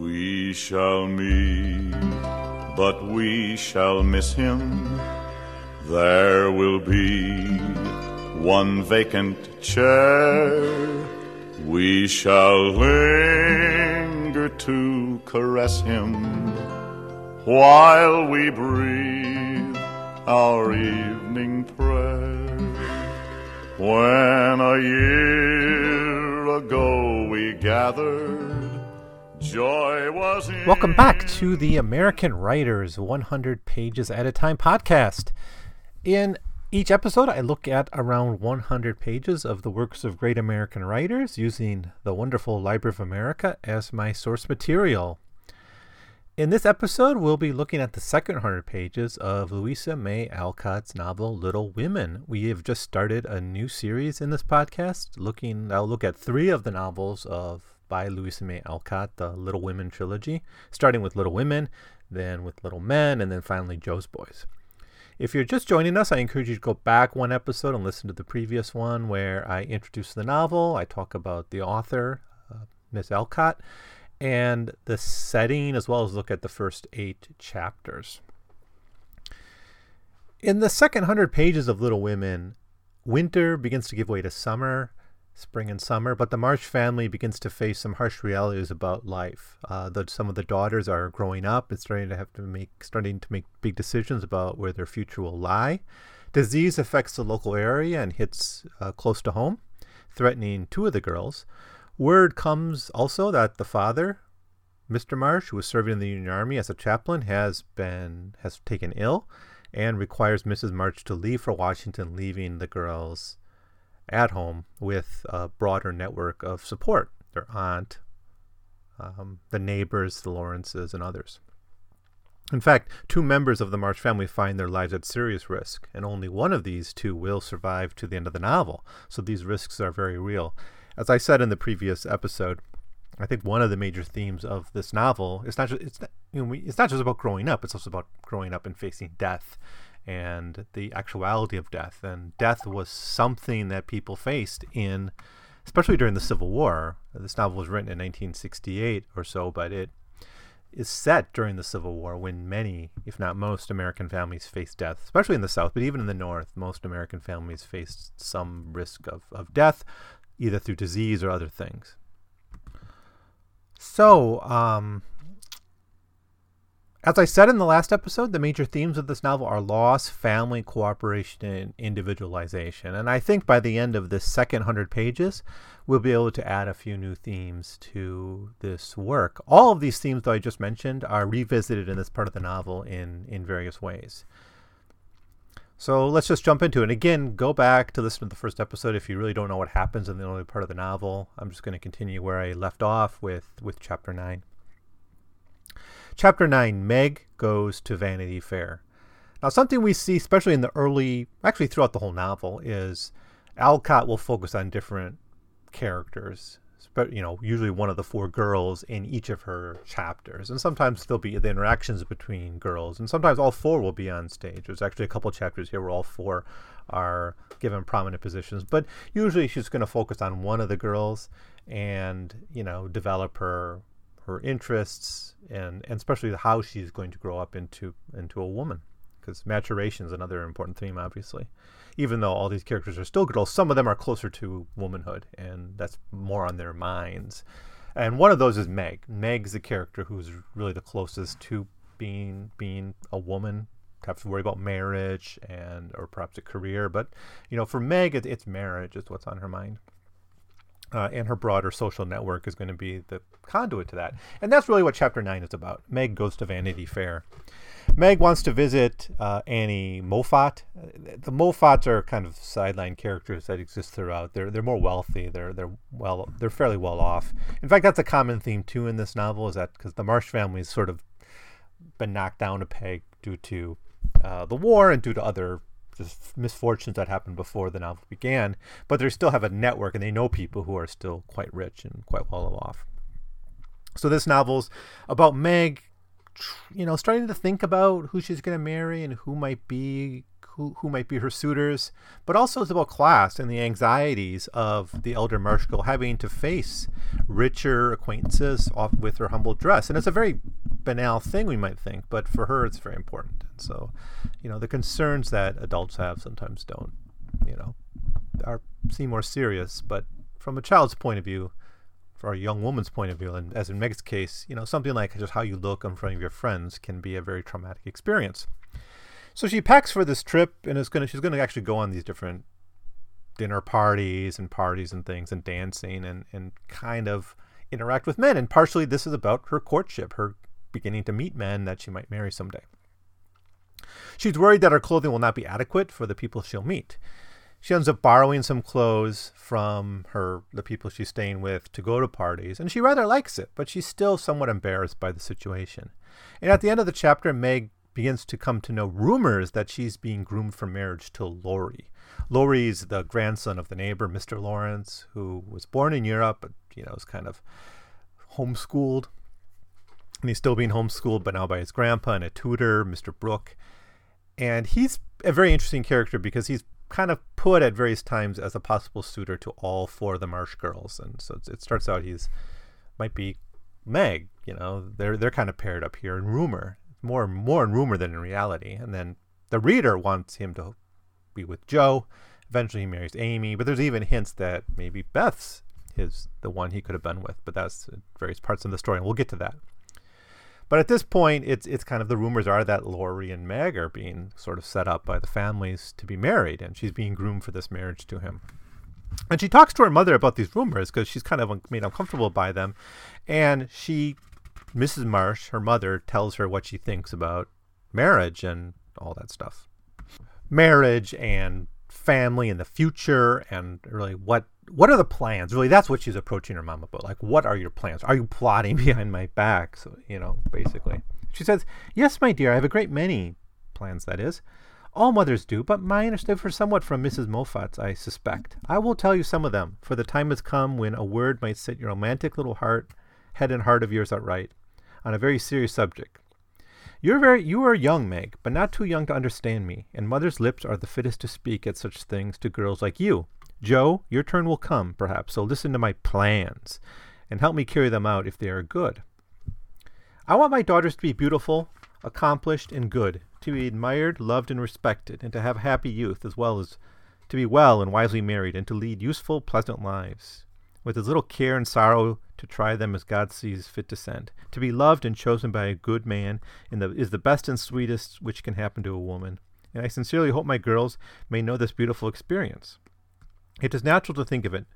We shall meet, but we shall miss him. There will be one vacant chair. We shall linger to caress him while we breathe our evening prayer. When a year ago we gathered, joy was in Welcome back to the American Writers 100 Pages at a Time podcast. In each episode, I look at around 100 pages of the works of great American writers using the wonderful Library of America as my source material. In this episode, we'll be looking at the second 100 pages of Louisa May Alcott's novel Little Women. We have just started a new series in this podcast, looking I'll look at three of the novels of by Louisa May Alcott, the Little Women trilogy, starting with Little Women, then with Little Men, and then finally Jo's Boys. If you're just joining us, I encourage you to go back one episode and listen to the previous one where I introduce the novel, I talk about the author, uh, Miss Alcott, and the setting, as well as look at the first eight chapters. In the second hundred pages of Little Women, winter begins to give way to summer, spring and summer, but the March family begins to face some harsh realities about life. Uh, some of the daughters are growing up and starting to have to make starting to make big decisions about where their future will lie. Disease affects the local area and hits uh, close to home, threatening two of the girls. Word comes also that the father, Mr. March, who was serving in the Union Army as a chaplain, has been has taken ill, and requires Mrs. March to leave for Washington, leaving the girls at home with a broader network of support their aunt, um, the neighbors, the Lawrences, and others. In fact, two members of the March family find their lives at serious risk, and only one of these two will survive to the end of the novel. So these risks are very real. As I said in the previous episode, I think one of the major themes of this novel is not just it's not, you know, it's not just about growing up; it's also about growing up and facing death and the actuality of death. And death was something that people faced in, especially during the Civil War. This novel was written in 1968 or so, but it is set during the Civil War when many, if not most, American families faced death, especially in the South, but even in the North, most American families faced some risk of, of death, either through disease or other things. So, um, as I said in the last episode, the major themes of this novel are loss, family, cooperation, and individualization. And I think by the end of this second 100 pages, we'll be able to add a few new themes to this work. All of these themes that I just mentioned are revisited in this part of the novel in, in various ways. So let's just jump into it. And again, go back to listen to the first episode if you really don't know what happens in the early part of the novel. I'm just going to continue where I left off with, with chapter 9. Chapter 9 Meg Goes to Vanity Fair. Now, something we see, especially in the early, actually throughout the whole novel, is Alcott will focus on different characters. You know, usually one of the four girls in each of her chapters, and sometimes there'll be the interactions between girls, and sometimes all four will be on stage. There's actually a couple chapters here where all four are given prominent positions, but usually she's going to focus on one of the girls and you know develop her her interests and, and especially how she's going to grow up into into a woman because maturation is another important theme obviously. Even though all these characters are still girls some of them are closer to womanhood and that's more on their minds. And one of those is meg. Meg's the character who's really the closest to being being a woman. Have to worry about marriage and or perhaps a career but you know for meg it, it's marriage is what's on her mind uh, and her broader social network is going to be the conduit to that. And that's really what chapter 9 is about. Meg goes to Vanity Fair. Meg wants to visit uh, Annie Moffat. The Moffats are kind of sideline characters that exist throughout. They're they're more wealthy. They're they're well they're fairly well off. In fact, that's a common theme too in this novel. Is that because the March family has sort of been knocked down a peg due to uh, the war and due to other just misfortunes that happened before the novel began, but they still have a network and they know people who are still quite rich and quite well off. So this novel's about Meg, you know, starting to think about who she's going to marry and who might be who, who might be her suitors, but also it's about class and the anxieties of the elder March girl having to face richer acquaintances off with her humble dress. And it's a very banal thing, we might think, but for her, it's very important. So, you know, the concerns that adults have sometimes don't, you know, are seem more serious, but from a child's point of view, for a young woman's point of view, and as in Meg's case, you know, something like just how you look in front of your friends can be a very traumatic experience. So she packs for this trip and is gonna she's gonna actually go on these different dinner parties and parties and things and dancing and, and kind of interact with men. And partially this is about her courtship, her beginning to meet men that she might marry someday. She's worried that her clothing will not be adequate for the people she'll meet. She ends up borrowing some clothes from her the people she's staying with to go to parties, and she rather likes it, but she's still somewhat embarrassed by the situation. And at the end of the chapter, Meg begins to come to know rumors that she's being groomed for marriage to Laurie. Laurie's the grandson of the neighbor, Mr. Lawrence, who was born in Europe, but you know is kind of homeschooled. And he's still being homeschooled, but now by his grandpa and a tutor, Mr. Brooke. And he's a very interesting character because he's kind of put at various times as a possible suitor to all four of the March girls. And so it starts out he's might be Meg, you know, they're they're kind of paired up here in rumor more more in rumor than in reality. And then the reader wants him to be with Jo. Eventually, he marries Amy, but there's even hints that maybe Beth's his the one he could have been with. But that's various parts of the story, and we'll get to that. But at this point, it's it's kind of the rumors are that Laurie and Meg are being sort of set up by the families to be married, and she's being groomed for this marriage to him. And she talks to her mother about these rumors because she's kind of made uncomfortable by them, and she Mrs. March, her mother, tells her what she thinks about marriage and all that stuff. Marriage and family and the future and really what what are the plans? Really that's what she's approaching her mom about. Like what are your plans? Are you plotting behind my back? So, you know, basically. She says, "Yes, my dear, I have a great many plans that is. All mothers do, but mine are differ somewhat from Mrs. Moffat's, I suspect. I will tell you some of them, for the time has come when a word might set your romantic little heart, head and heart of yours outright on a very serious subject. You're very you are young, Meg, but not too young to understand me, and mother's lips are the fittest to speak at such things to girls like you. Jo, your turn will come, perhaps, so listen to my plans, and help me carry them out if they are good. I want my daughters to be beautiful, accomplished, and good, to be admired, loved, and respected, and to have happy youth, as well as to be well and wisely married, and to lead useful, pleasant lives, with as little care and sorrow to try them as God sees fit to send. To be loved and chosen by a good man the, is the best and sweetest which can happen to a woman. And I sincerely hope my girls may know this beautiful experience. It is natural to think of it,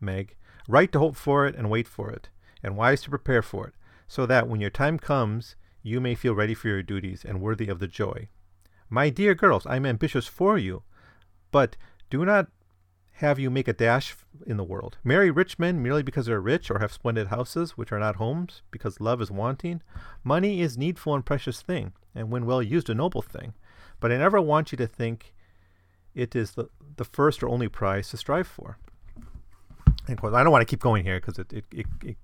Meg, right to hope for it and wait for it, and wise to prepare for it, so that when your time comes, you may feel ready for your duties and worthy of the joy. My dear girls, I am ambitious for you, but do not have you make a dash in the world. Marry rich men merely because they're rich or have splendid houses, which are not homes, because love is wanting. Money is needful and precious thing, and when well used, a noble thing. But I never want you to think it is the, the first or only prize to strive for. And I don't want to keep going here because it, it, it, it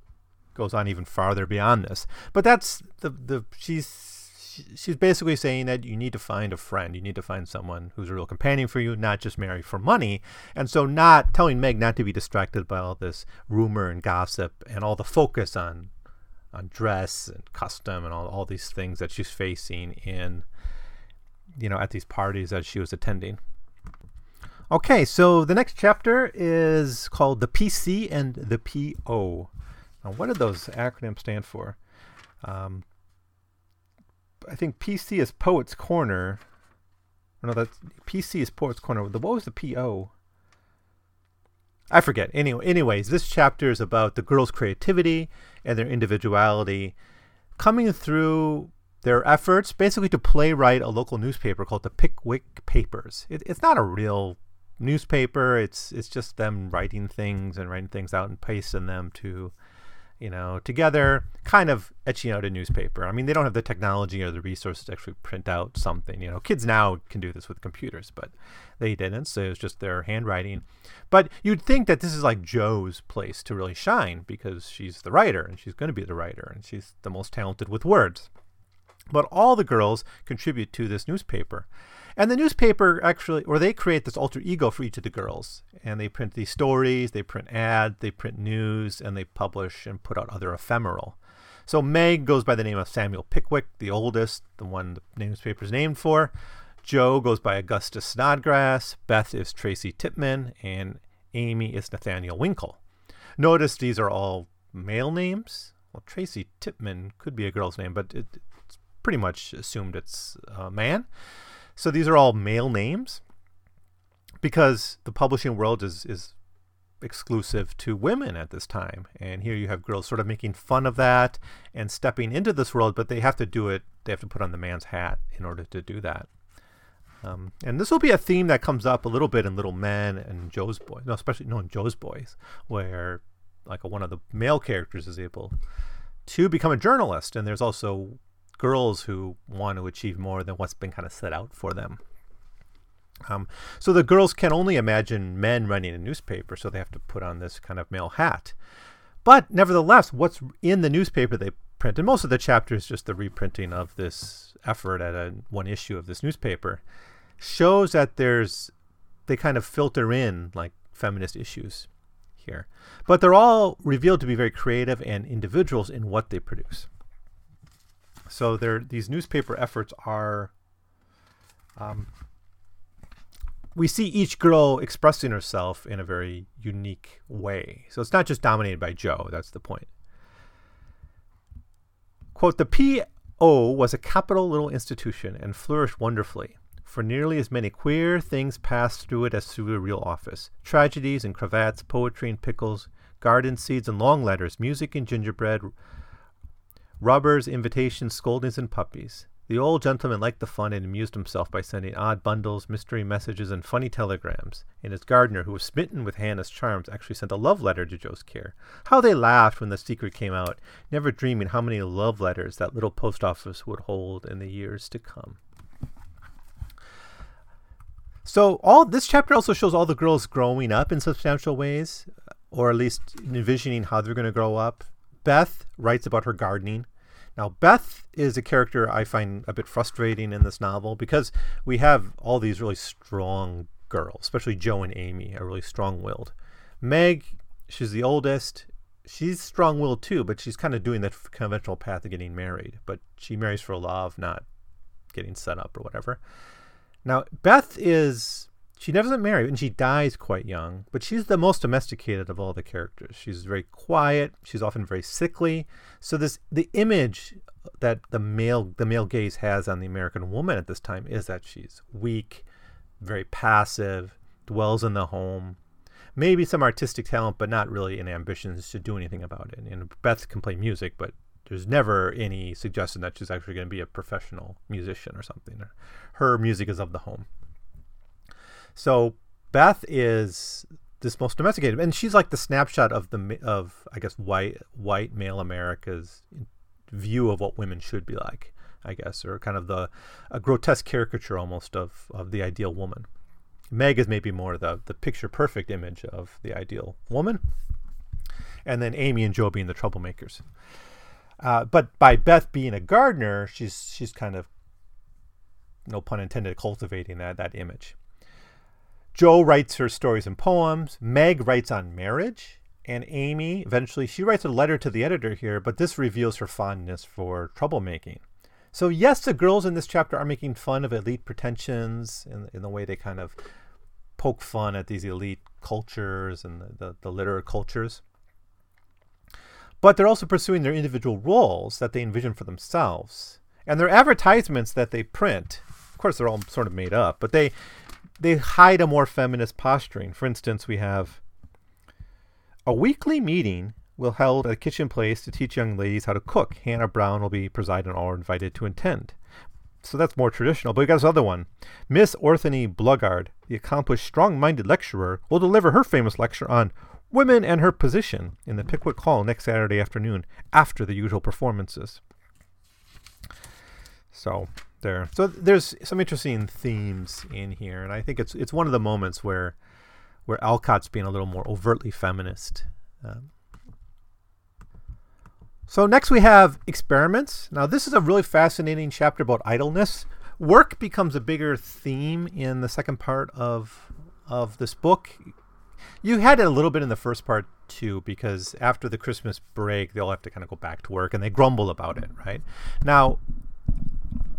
goes on even farther beyond this. But that's the the she's she's basically saying that you need to find a friend. You need to find someone who's a real companion for you, not just marry for money. And so, not telling Meg not to be distracted by all this rumor and gossip and all the focus on on dress and custom and all, all these things that she's facing in you know at these parties that she was attending. Okay, so the next chapter is called the PC and the PO. Now, what do those acronyms stand for? Um, I think PC is Poets Corner. No, that's PC is Poets Corner. The what was the PO? I forget. Anyway, anyways, this chapter is about the girls' creativity and their individuality coming through their efforts basically to playwright a local newspaper called the Pickwick Papers. It, it's not a real newspaper. It's it's just them writing things and writing things out and pasting them to you know, together, kind of etching out a newspaper. I mean, they don't have the technology or the resources to actually print out something. You know, kids now can do this with computers, but they didn't. So it was just their handwriting. But you'd think that this is like Jo's place to really shine because she's the writer and she's going to be the writer and she's the most talented with words. But all the girls contribute to this newspaper. And the newspaper actually, or they create this alter ego for each of the girls. And they print these stories, they print ads, they print news, and they publish and put out other ephemeral. So Meg goes by the name of Samuel Pickwick, the oldest, the one the newspaper is named for. Jo goes by Augustus Snodgrass. Beth is Tracy Tupman. And Amy is Nathaniel Winkle. Notice these are all male names. Well, Tracy Tupman could be a girl's name, but it, it's pretty much assumed it's a man. So these are all male names because the publishing world is, is exclusive to women at this time. And here you have girls sort of making fun of that and stepping into this world, but they have to do it, they have to put on the man's hat in order to do that. Um, and this will be a theme that comes up a little bit in Little Men and Jo's Boys, no, especially no in Jo's Boys, where like a, one of the male characters is able to become a journalist, and there's also girls who want to achieve more than what's been kind of set out for them. Um, so the girls can only imagine men running a newspaper, so they have to put on this kind of male hat. But nevertheless, what's in the newspaper they print, and most of the chapter is just the reprinting of this effort at a, one issue of this newspaper, shows that there's they kind of filter in like feminist issues here. But they're all revealed to be very creative and individuals in what they produce. So these newspaper efforts are. Um, we see each girl expressing herself in a very unique way. So it's not just dominated by Jo. That's the point. Quote The P.O. was a capital little institution and flourished wonderfully for nearly as many queer things passed through it as through the real office tragedies and cravats, poetry and pickles, garden seeds and long letters, music and gingerbread, rubbers, invitations, scoldings, and puppies. The old gentleman liked the fun and amused himself by sending odd bundles, mystery messages, and funny telegrams. And his gardener, who was smitten with Hannah's charms, actually sent a love letter to Jo's care. How they laughed when the secret came out, never dreaming how many love letters that little post office would hold in the years to come. So all this chapter also shows all the girls growing up in substantial ways, or at least envisioning how they're going to grow up. Beth writes about her gardening. Now, Beth is a character I find a bit frustrating in this novel because we have all these really strong girls, especially Jo and Amy, are really strong willed. Meg, she's the oldest. She's strong willed too, but she's kind of doing the conventional path of getting married. But she marries for love, not getting set up or whatever. Now, Beth is. She never doesn't marry and she dies quite young, but she's the most domesticated of all the characters. She's very quiet. She's often very sickly. So this the image that the male the male gaze has on the American woman at this time is that she's weak, very passive, dwells in the home, maybe some artistic talent, but not really any ambitions to do anything about it. And Beth can play music, but there's never any suggestion that she's actually going to be a professional musician or something. Her music is of the home. So Beth is this most domesticated, and she's like the snapshot of the of I guess white white male America's view of what women should be like, I guess, or kind of the a grotesque caricature almost of of the ideal woman. Meg is maybe more the the picture perfect image of the ideal woman, and then Amy and Jo being the troublemakers. Uh, but by Beth being a gardener, she's she's kind of, no pun intended, cultivating that that image. Jo writes her stories and poems. Meg writes on marriage, and Amy eventually she writes a letter to the editor here, but this reveals her fondness for troublemaking. So yes, the girls in this chapter are making fun of elite pretensions in, in the way they kind of poke fun at these elite cultures and the, the, the literary cultures. But they're also pursuing their individual roles that they envision for themselves. And their advertisements that they print, of course, they're all sort of made up, but they they hide a more feminist posturing. For instance, we have a weekly meeting will held at a kitchen place to teach young ladies how to cook. Hannah Brown will be presiding or invited to attend. So that's more traditional. But we got this other one. Miss Oranthy Bluggage, the accomplished, strong minded lecturer, will deliver her famous lecture on Women and Her Position in the Pickwick Hall next Saturday afternoon after the usual performances. So there. So there's some interesting themes in here, and I think it's it's one of the moments where where Alcott's being a little more overtly feminist. Um, so next we have experiments. Now this is a really fascinating chapter about idleness, work becomes a bigger theme in the second part of of this book. You had it a little bit in the first part too, because after the Christmas break, they'll have to kind of go back to work, and they grumble about it. Right now,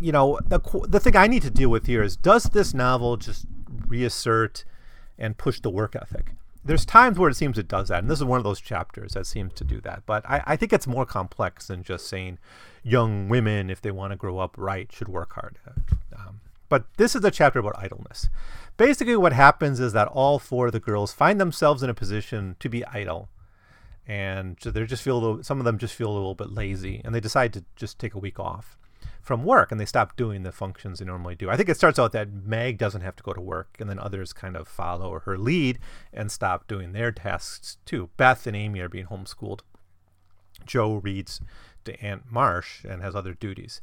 you know the the thing I need to deal with here is does this novel just reassert and push the work ethic? There's times where it seems it does that, and this is one of those chapters that seems to do that. But I, I think it's more complex than just saying young women, if they want to grow up right, should work hard. Um, but this is a chapter about idleness. Basically, what happens is that all four of the girls find themselves in a position to be idle, and they just feel some of them just feel a little bit lazy, and they decide to just take a week off from work and they stop doing the functions they normally do. I think it starts out that Meg doesn't have to go to work, and then others kind of follow her lead and stop doing their tasks too. Beth and Amy are being homeschooled. Jo reads to Aunt March and has other duties.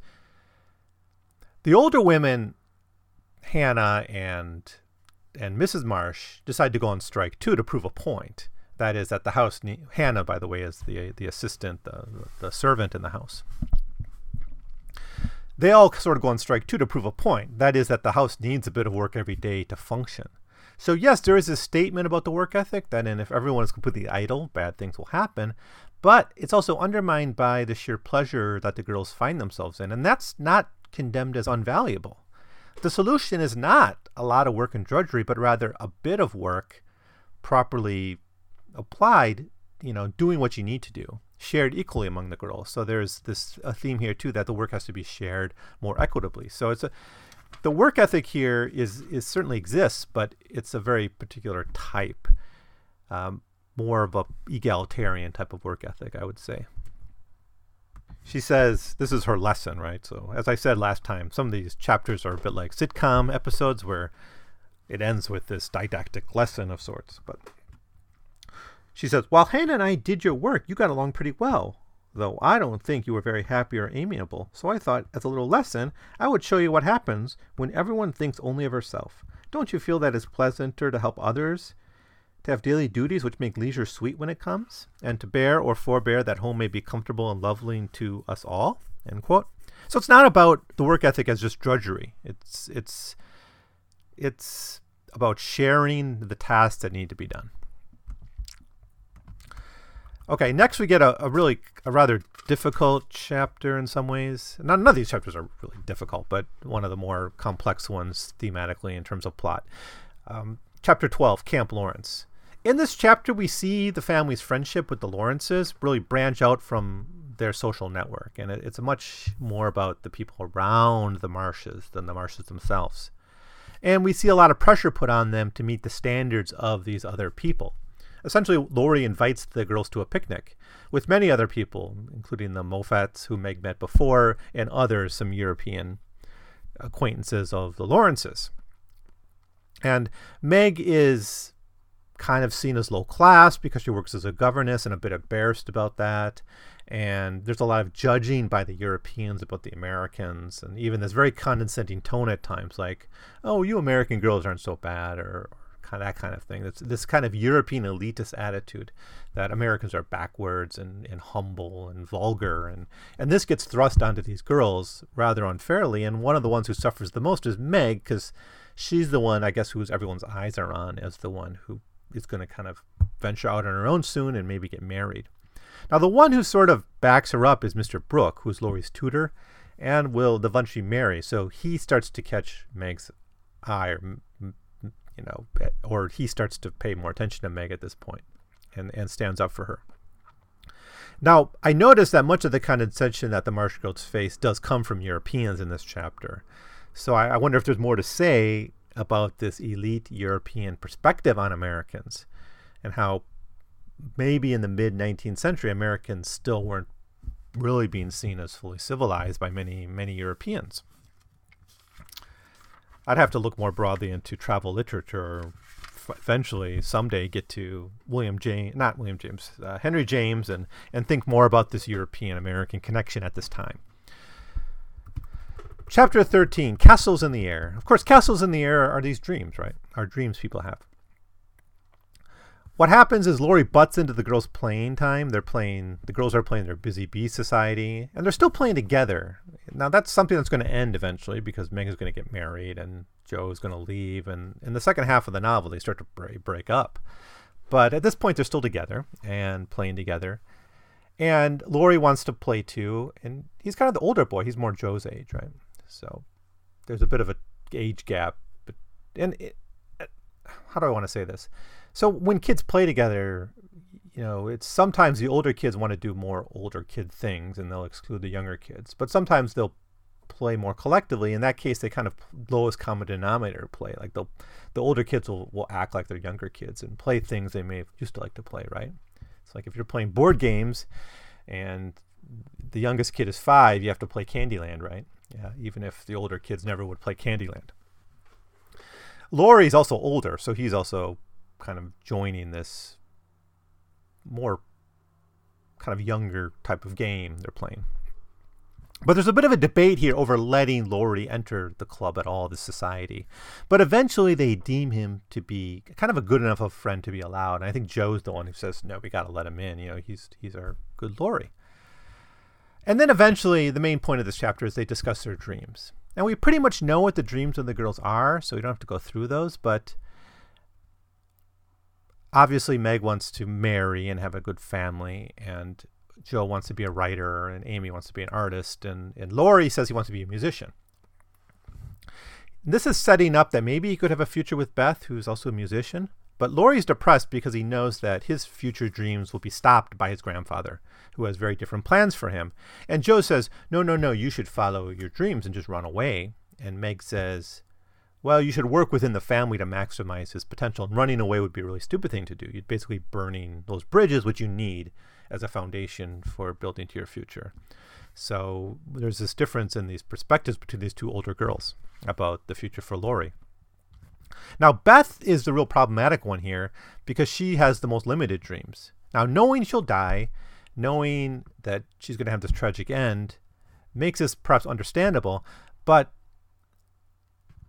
The older women, Hannah and and Mrs. March, decide to go on strike too to prove a point. That is that the house. Hannah, by the way, is the the assistant, the the servant in the house. They all sort of go on strike too to prove a point. That is that the house needs a bit of work every day to function. So yes, there is a statement about the work ethic that and if everyone is completely idle, bad things will happen. But it's also undermined by the sheer pleasure that the girls find themselves in, and that's not condemned as unvaluable. The solution is not a lot of work and drudgery, but rather a bit of work properly applied, you know, doing what you need to do, shared equally among the girls. So there's this a theme here too that the work has to be shared more equitably. So it's a the work ethic here is is certainly exists, but it's a very particular type. Um, more of a egalitarian type of work ethic, I would say. She says this is her lesson, right? So, as I said last time, some of these chapters are a bit like sitcom episodes where it ends with this didactic lesson of sorts. But she says, While Hannah and I did your work, you got along pretty well, though I don't think you were very happy or amiable. So I thought, as a little lesson, I would show you what happens when everyone thinks only of herself. Don't you feel that it's pleasanter to help others to have daily duties which make leisure sweet when it comes, and to bear or forbear that home may be comfortable and lovely to us all. End quote. So it's not about the work ethic as just drudgery. It's it's it's about sharing the tasks that need to be done. Okay, next we get a, a really a rather difficult chapter in some ways. None, none of these chapters are really difficult, but one of the more complex ones thematically in terms of plot. Um, chapter 12, Camp Lawrence. In this chapter, we see the family's friendship with the Lawrences really branch out from their social network, and it, it's much more about the people around the Marches than the Marches themselves. And we see a lot of pressure put on them to meet the standards of these other people. Essentially, Laurie invites the girls to a picnic with many other people, including the Moffats, who Meg met before, and others, some European acquaintances of the Lawrences. And Meg is kind of seen as low class because she works as a governess and a bit embarrassed about that. And there's a lot of judging by the Europeans about the Americans, and even this very condescending tone at times, like, "Oh, you American girls aren't so bad," or, or kind of that kind of thing. It's this kind of European elitist attitude that Americans are backwards and, and humble and vulgar, and and this gets thrust onto these girls rather unfairly. And one of the ones who suffers the most is Meg, because she's the one, I guess, whose everyone's eyes are on as the one who is going to kind of venture out on her own soon and maybe get married. Now, the one who sort of backs her up is Mr. Brooke, who's Laurie's tutor and will the eventually marry. So he starts to catch Meg's eye, or, you know, eh, or he starts to pay more attention to Meg at this point and, and stands up for her. Now, I notice that much of the condescension that the March Girls face does come from Europeans in this chapter. So I, I wonder if there's more to say about this elite European perspective on Americans and how maybe in the mid 19th century Americans still weren't really being seen as fully civilized by many, many Europeans. I'd have to look more broadly into travel literature eventually someday get to William James, not William James, uh, Henry James, and and think more about this European American connection at this time. Chapter 13 Castles in the Air. Of course, castles in the air are these dreams, right? Are dreams people have. What happens is Laurie butts into the girls' playing time. They're playing, the girls are playing their Busy Bee Society, and they're still playing together. now that's something that's going to end eventually because Meg is going to get married and Jo is going to leave, and in the second half of the novel they start to break, up. But at this point they're still together and playing together. And Laurie wants to play too, and he's kind of the older boy. He's more Jo's age, right? So there's a bit of a age gap. But and it, how do I want to say this? So when kids play together, you know, it's sometimes the older kids want to do more older kid things, and they'll exclude the younger kids. But sometimes they'll play more collectively. In that case, they kind of lowest common denominator play. Like the the older kids will, will act like they're younger kids and play things they may have used to like to play, right? It's like if you're playing board games and the youngest kid is five, you have to play Candyland, right? Yeah, even if the older kids never would play Candyland. Laurie's also older, so he's also kind of joining this more kind of younger type of game they're playing. But there's a bit of a debate here over letting Laurie enter the club at all, the society. But eventually they deem him to be kind of a good enough of friend to be allowed. And I think Jo's the one who says, no, we got to let him in. You know, he's, he's our good Laurie. And then eventually the main point of this chapter is they discuss their dreams. And we pretty much know what the dreams of the girls are, so we don't have to go through those. But obviously Meg wants to marry and have a good family. And Jo wants to be a writer and Amy wants to be an artist and, and Laurie says he wants to be a musician. This is setting up that maybe he could have a future with Beth, who's also a musician. But Laurie's depressed because he knows that his future dreams will be stopped by his grandfather, who has very different plans for him. And Jo says, No, no, no, you should follow your dreams and just run away. And Meg says, Well, you should work within the family to maximize his potential. And running away would be a really stupid thing to do. You'd basically burning those bridges, which you need as a foundation for building to your future. So there's this difference in these perspectives between these two older girls about the future for Laurie. Now, Beth is the real problematic one here because she has the most limited dreams. Now, knowing she'll die, knowing that she's going to have this tragic end, makes this perhaps understandable, but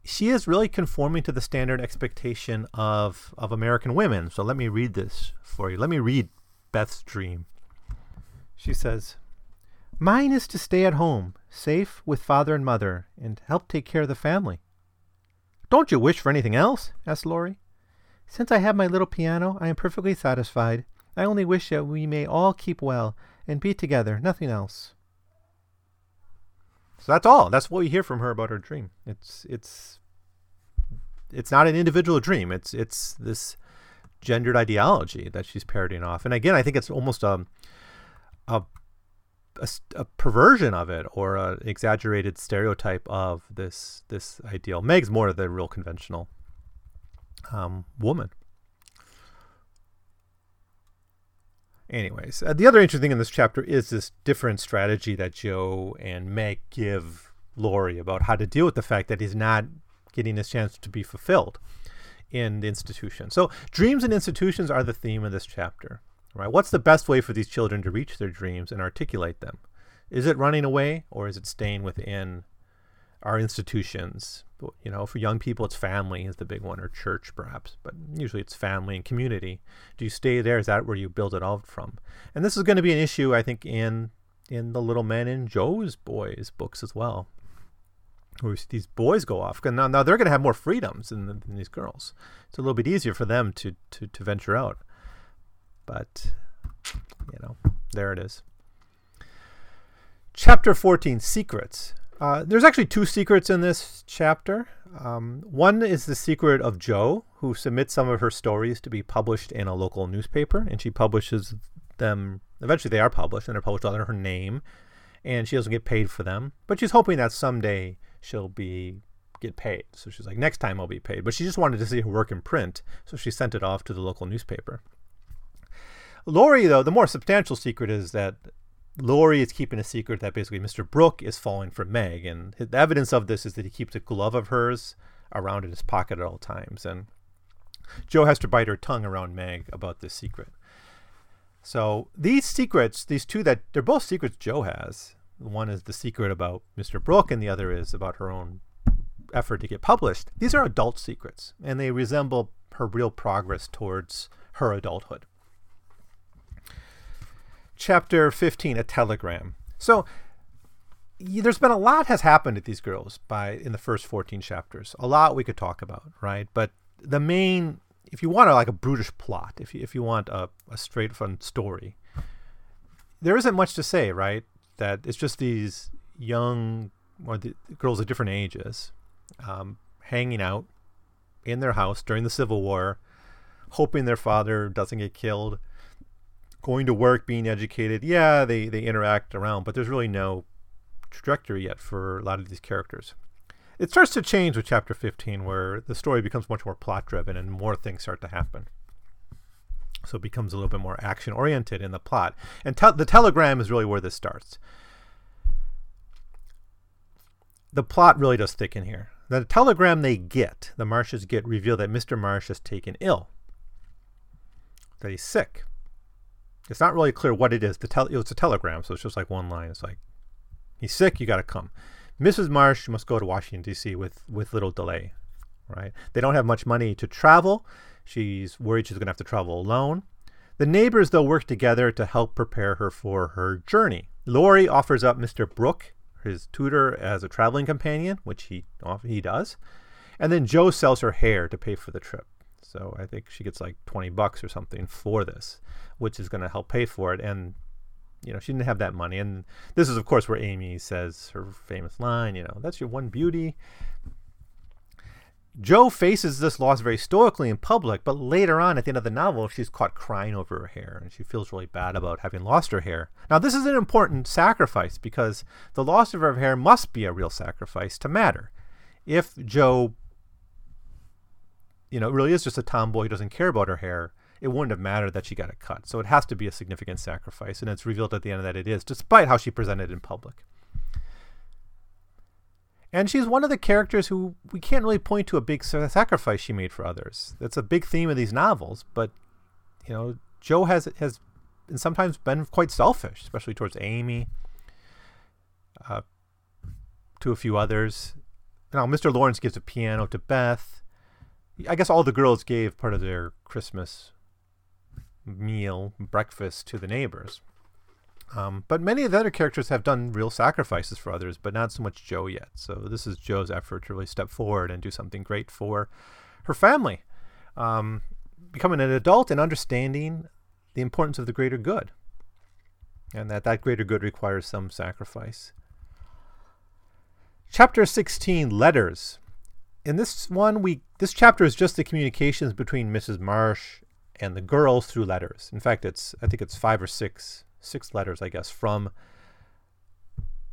she is really conforming to the standard expectation of, of American women. So let me read this for you. Let me read Beth's dream. She says, Mine is to stay at home, safe with father and mother, and help take care of the family. Don't you wish for anything else? asked Laurie. Since I have my little piano, I am perfectly satisfied. I only wish that we may all keep well and be together, nothing else. So that's all. That's what we hear from her about her dream. It's it's it's not an individual dream. It's it's this gendered ideology that she's parodying off. And again, I think it's almost a a, a, a perversion of it or an exaggerated stereotype of this this ideal. Meg's more of the real conventional um, woman. Anyways, uh, the other interesting thing in this chapter is this different strategy that Jo and Meg give Laurie about how to deal with the fact that he's not getting his chance to be fulfilled in the institution. So dreams and institutions are the theme of this chapter. Right? What's the best way for these children to reach their dreams and articulate them? Is it running away or is it staying within our institutions? You know, for young people, it's family is the big one, or church perhaps, but usually it's family and community. Do you stay there? Is that where you build it all from? And this is going to be an issue, I think, in in the Little Men in Jo's Boys books as well where these boys go off. Now, now they're going to have more freedoms than, than, these girls. It's a little bit easier for them to, to, to venture out. But, you know, there it is. Chapter 14 Secrets. Uh, there's actually two secrets in this chapter. Um, one is the secret of Jo, who submits some of her stories to be published in a local newspaper, and she publishes them. Eventually, they are published, and they're published under her name, and she doesn't get paid for them. But she's hoping that someday she'll be get paid. So she's like, next time I'll be paid. But she just wanted to see her work in print, so she sent it off to the local newspaper. Laurie, though, the more substantial secret is that Laurie is keeping a secret that basically Mr. Brooke is falling for Meg. And the evidence of this is that he keeps a glove of hers around in his pocket at all times. And Jo has to bite her tongue around Meg about this secret. So these secrets, these two that they're both secrets Jo has. One is the secret about Mr. Brooke, and the other is about her own effort to get published. These are adult secrets, and they resemble her real progress towards her adulthood. Chapter 15 A Telegram. So, there's been a lot has happened to these girls by in the first 14 chapters. A lot we could talk about, right? But the main, if you want a, like a brutish plot, if you if you want a, a straight fun story, there isn't much to say, right? That it's just these young or the girls of different ages um, hanging out in their house during the Civil War, hoping their father doesn't get killed, going to work, being educated. Yeah, they, they interact around, but there's really no trajectory yet for a lot of these characters. It starts to change with chapter 15, where the story becomes much more plot driven and more things start to happen. So it becomes a little bit more action oriented in the plot. And te- the telegram is really where this starts. The plot really does thicken here. The telegram they get, the Marches get, reveal that Mr. March has taken ill, that he's sick. It's not really clear what it is. The tel- it's a telegram, so it's just like one line. It's like, He's sick. You got to come. Mrs. March must go to Washington D.C. with with little delay. Right? They don't have much money to travel. She's worried she's going to have to travel alone. The neighbors, though, work together to help prepare her for her journey. Laurie offers up Mr. Brooke, his tutor, as a traveling companion, which he he does. And then Jo sells her hair to pay for the trip. So I think she gets like 20 bucks or something for this, which is going to help pay for it. And you know, she didn't have that money. And this is, of course, where Amy says her famous line, you know, that's your one beauty. Jo faces this loss very stoically in public, but later on at the end of the novel, she's caught crying over her hair and she feels really bad about having lost her hair. Now, this is an important sacrifice because the loss of her hair must be a real sacrifice to matter. If Jo, you know, it really is just a tomboy who doesn't care about her hair, it wouldn't have mattered that she got it cut. So it has to be a significant sacrifice, and it's revealed at the end that it is, despite how she presented in public. And she's one of the characters who we can't really point to a big sacrifice she made for others. That's a big theme of these novels, but you know, Jo has has and sometimes been quite selfish, especially towards Amy, uh, to a few others. Now, Mr. Lawrence gives a piano to Beth. I guess all the girls gave part of their Christmas meal, breakfast to the neighbors. Um, but many of the other characters have done real sacrifices for others, but not so much Jo yet. So this is Jo's effort to really step forward and do something great for her family, um, becoming an adult and understanding the importance of the greater good, and that that greater good requires some sacrifice. Chapter 16, letters. In this one, we this chapter is just the communications between Mrs. March and the girls through letters. In fact, it's I think it's five or six six letters, I guess, from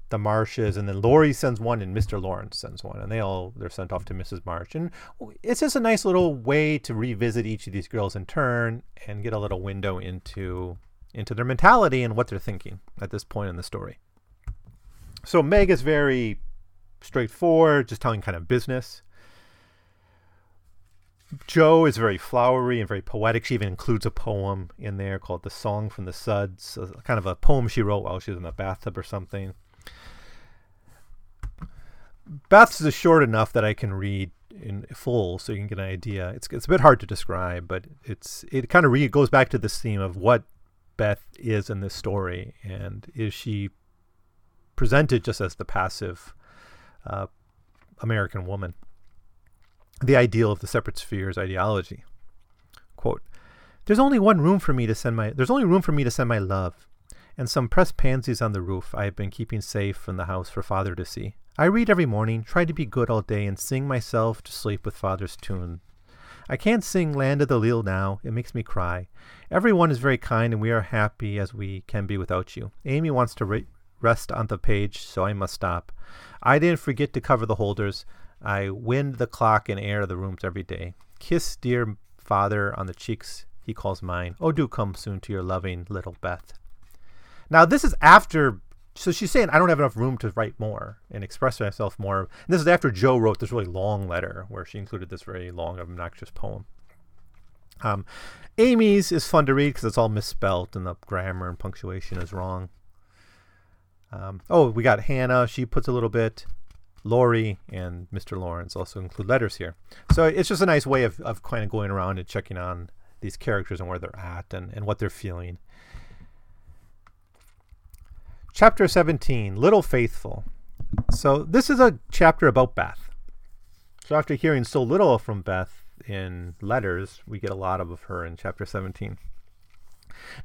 the Marches, and then Laurie sends one, and Mr. Lawrence sends one, and they all they're sent off to Mrs. March, and it's just a nice little way to revisit each of these girls in turn and get a little window into into their mentality and what they're thinking at this point in the story. So Meg is very straightforward, just telling kind of business. Jo is very flowery and very poetic. She even includes a poem in there called The Song from the Suds, kind of a poem she wrote while she was in the bathtub or something. Beth's is short enough that I can read in full so you can get an idea. It's, it's a bit hard to describe, but it's it kind of re- goes back to this theme of what Beth is in this story and is she presented just as the passive uh, American woman the ideal of the separate spheres ideology. Quote, there's only one room for me to send my there's only room for me to send my love, and some pressed pansies on the roof I have been keeping safe from the house for father to see. I read every morning, try to be good all day, and sing myself to sleep with father's tune. I can't sing Land of the Leal now, it makes me cry. Everyone is very kind, and we are happy as we can be without you. Amy wants to re- rest on the page, so I must stop. I didn't forget to cover the holders. I wind the clock and air the rooms every day. Kiss dear father on the cheeks he calls mine. Oh, do come soon to your loving little Beth. Now, this is after, so she's saying, I don't have enough room to write more and express myself more. And this is after Jo wrote this really long letter where she included this very long, obnoxious poem. Um, Amy's is fun to read because it's all misspelt and the grammar and punctuation is wrong. Um, oh, we got Hannah. She puts a little bit. Laurie and Mr. Lawrence also include letters here. So it's just a nice way of, of kind of going around and checking on these characters and where they're at and, and what they're feeling. Chapter 17 Little Faithful. So this is a chapter about Beth. So after hearing so little from Beth in letters, we get a lot of her in chapter 17.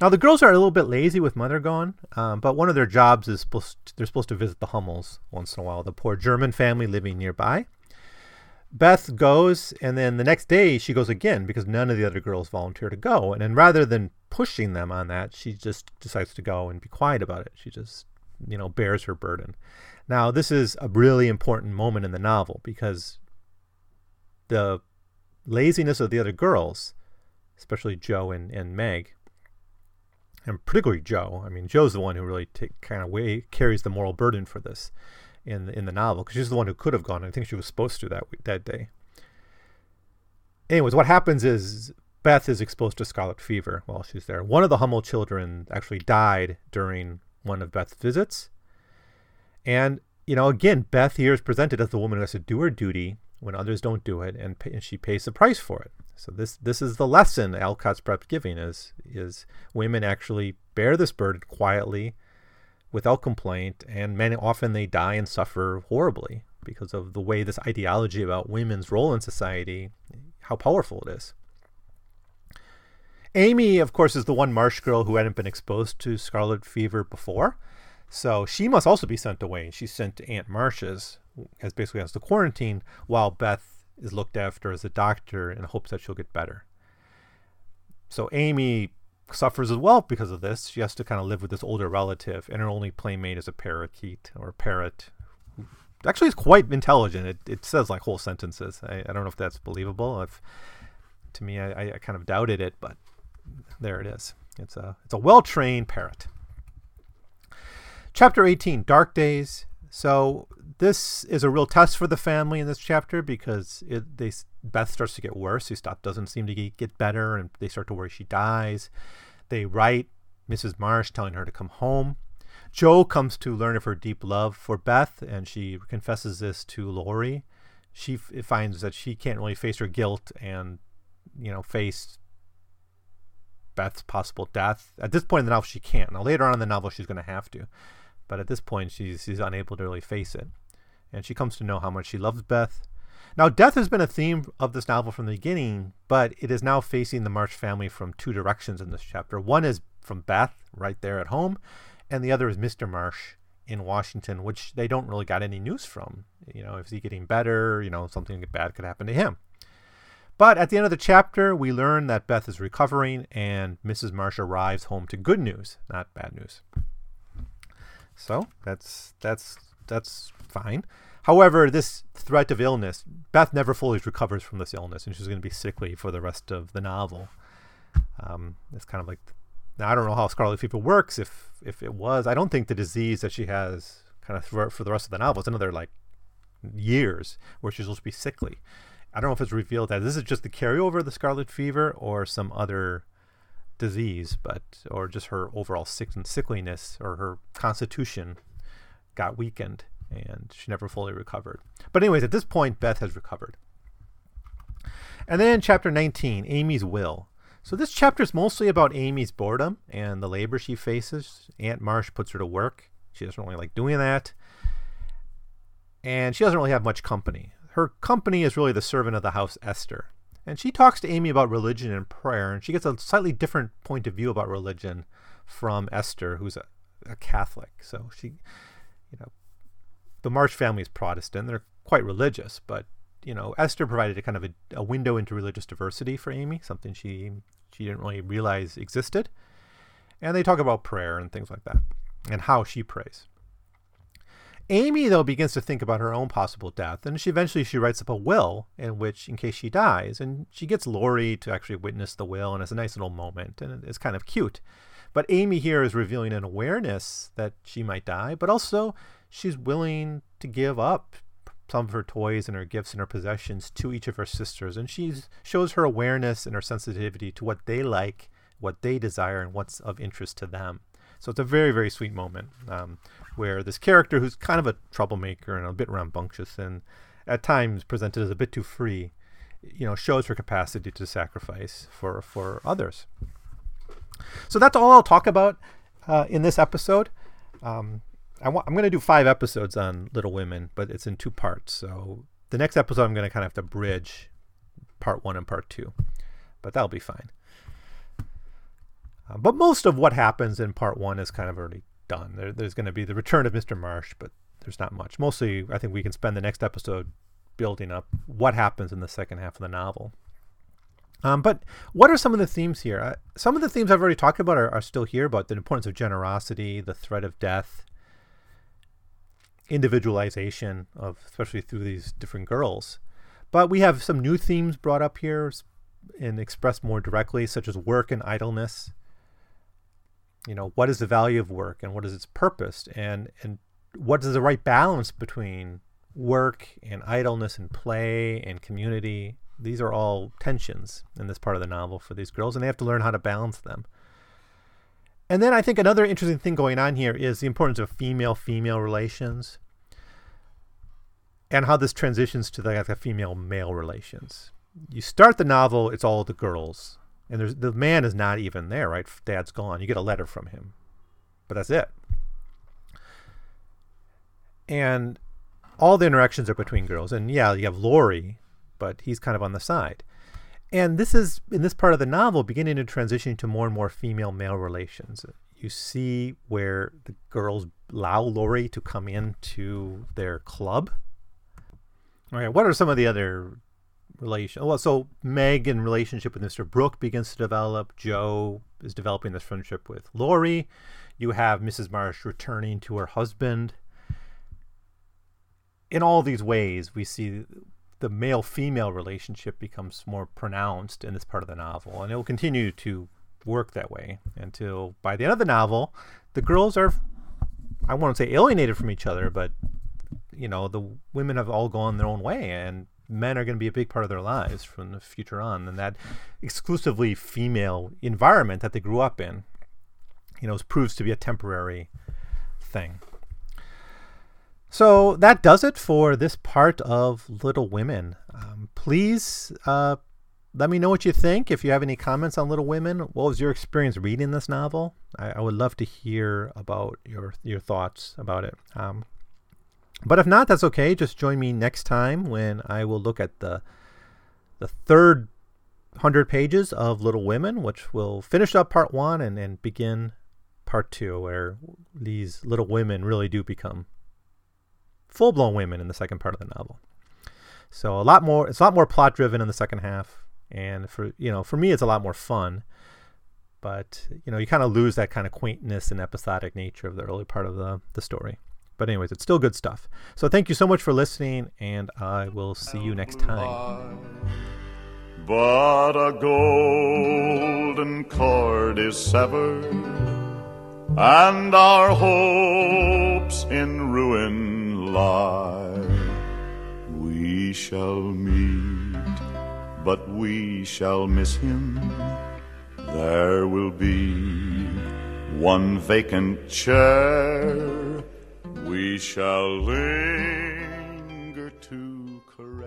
Now the girls are a little bit lazy with mother gone, um, but one of their jobs is supposed to, they're supposed to visit the Hummels once in a while, the poor German family living nearby. Beth goes, and then the next day she goes again because none of the other girls volunteer to go. And then rather than pushing them on that, she just decides to go and be quiet about it. She just, you know, bears her burden. Now, this is a really important moment in the novel because the laziness of the other girls, especially Jo and, and Meg, and particularly Jo. I mean, Jo's the one who really take, kind of way carries the moral burden for this in the, in the novel because she's the one who could have gone. I think she was supposed to that that day. Anyways, what happens is Beth is exposed to scarlet fever while she's there. One of the Hummel children actually died during one of Beth's visits, and you know, again, Beth here is presented as the woman who has to do her duty when others don't do it, and, pay, and she pays the price for it. So this this is the lesson Alcott's perhaps giving is is women actually bear this burden quietly without complaint, and men often they die and suffer horribly because of the way this ideology about women's role in society, how powerful it is. Amy, of course, is the one March girl who hadn't been exposed to scarlet fever before. So she must also be sent away. She's sent to Aunt March's as basically as the quarantine while Beth is looked after as a doctor in hopes that she'll get better. So Amy suffers as well because of this. She has to kind of live with this older relative, and her only playmate is a parakeet or a parrot. Actually, it's quite intelligent. It, it says like whole sentences. I, I don't know if that's believable. If to me, I, I kind of doubted it, but there it is. It's a it's a well trained parrot. Chapter 18, Dark Days. So this is a real test for the family in this chapter because it, they Beth starts to get worse. She stop doesn't seem to get better, and they start to worry she dies. They write Mrs. March telling her to come home. Jo comes to learn of her deep love for Beth, and she confesses this to Laurie. She f- finds that she can't really face her guilt and, you know, face Beth's possible death. At this point in the novel, she can't. Now, later on in the novel, she's going to have to. But at this point, she's, she's unable to really face it and she comes to know how much she loves Beth. Now, death has been a theme of this novel from the beginning, but it is now facing the March family from two directions in this chapter. One is from Beth, right there at home, and the other is Mr. March in Washington, which they don't really got any news from. You know, is he getting better? You know, something bad could happen to him. But at the end of the chapter, we learn that Beth is recovering and Mrs. March arrives home to good news, not bad news. So that's that's that's fine. However, this threat of illness, Beth never fully recovers from this illness, and she's going to be sickly for the rest of the novel. Um, it's kind of like, now I don't know how scarlet fever works. If if it was, I don't think the disease that she has kind of for, for the rest of the novel is another like years where she's supposed to be sickly. I don't know if it's revealed that this is just the carryover of the scarlet fever or some other disease, but or just her overall sick and sickliness or her constitution got weakened and she never fully recovered. But, anyways, at this point, Beth has recovered. And then chapter 19, Amy's will. So this chapter is mostly about Amy's boredom and the labor she faces. Aunt March puts her to work. She doesn't really like doing that. And she doesn't really have much company. Her company is really the servant of the house, Esther. And she talks to Amy about religion and prayer, and she gets a slightly different point of view about religion from Esther, who's a, a Catholic. So she, you know, the March family is Protestant. They're quite religious, but you know, Esther provided a kind of a, a, window into religious diversity for Amy, something she she didn't really realize existed. And they talk about prayer and things like that, and how she prays. Amy, though, begins to think about her own possible death, and she eventually she writes up a will in which, in case she dies, and she gets Laurie to actually witness the will, and it's a nice little moment, and it's kind of cute. But Amy here is revealing an awareness that she might die, but also she's willing to give up some of her toys and her gifts and her possessions to each of her sisters. And she shows her awareness and her sensitivity to what they like what they desire and what's of interest to them. So it's a very very sweet moment um, where this character who's kind of a troublemaker and a bit rambunctious and at times presented as a bit too free you know shows her capacity to sacrifice for for others. So that's all i'll talk about uh, in this episode. Um, I am going to do five episodes on Little Women, but it's in two parts. So the next episode, I'm going to kind of have to bridge part one and part two, but that'll be fine. Uh, but most of what happens in part one is kind of already done. There, there's going to be the return of Mr. March, but there's not much. Mostly, I think we can spend the next episode building up what happens in the second half of the novel. Um, but what are some of the themes here? Uh, some of the themes I've already talked about are, are still here, but the importance of generosity, the threat of death, individualization of, especially through these different girls. But we have some new themes brought up here and expressed more directly, such as work and idleness. You know, what is the value of work and what is its purpose, and and what is the right balance between work and idleness and play and community these are all tensions in this part of the novel for these girls, and they have to learn how to balance them. And then I think another interesting thing going on here is the importance of female female relations and how this transitions to the, like, the female male relations. You start the novel, it's all the girls, and there's the man is not even there, right? Dad's gone. You get a letter from him, but that's it. And all the interactions are between girls, and yeah, you have Laurie, but he's kind of on the side. And this is, in this part of the novel, beginning to transition to more and more female male relations. You see where the girls allow Laurie to come into their club. All right, what are some of the other relations? Well, so Meg in relationship with Mr. Brooke begins to develop. Jo is developing this friendship with Laurie. You have Mrs. March returning to her husband. In all these ways, we see the male female relationship becomes more pronounced in this part of the novel, and it will continue to work that way until by the end of the novel, the girls are, I won't say alienated from each other, but you know, the women have all gone their own way, and men are going to be a big part of their lives from the future on. And that exclusively female environment that they grew up in, you know, proves to be a temporary thing. So that does it for this part of Little Women. Um, please uh, let me know what you think. If you have any comments on Little Women, what was your experience reading this novel? I, I would love to hear about your your thoughts about it. Um, but if not, that's okay. Just join me next time when I will look at the the third hundred pages of Little Women, which will finish up part one and, and begin part two, where these little women really do become full blown women in the second part of the novel. So a lot more. It's a lot more plot driven in the second half, and for you know, for me, it's a lot more fun. But you know, you kind of lose that kind of quaintness and episodic nature of the early part of the the story. But anyways, it's still good stuff. So thank you so much for listening, and I will see you next time. But a golden cord is severed, and our hopes in ruin lie. We shall meet, but we shall miss him. There will be one vacant chair we shall linger too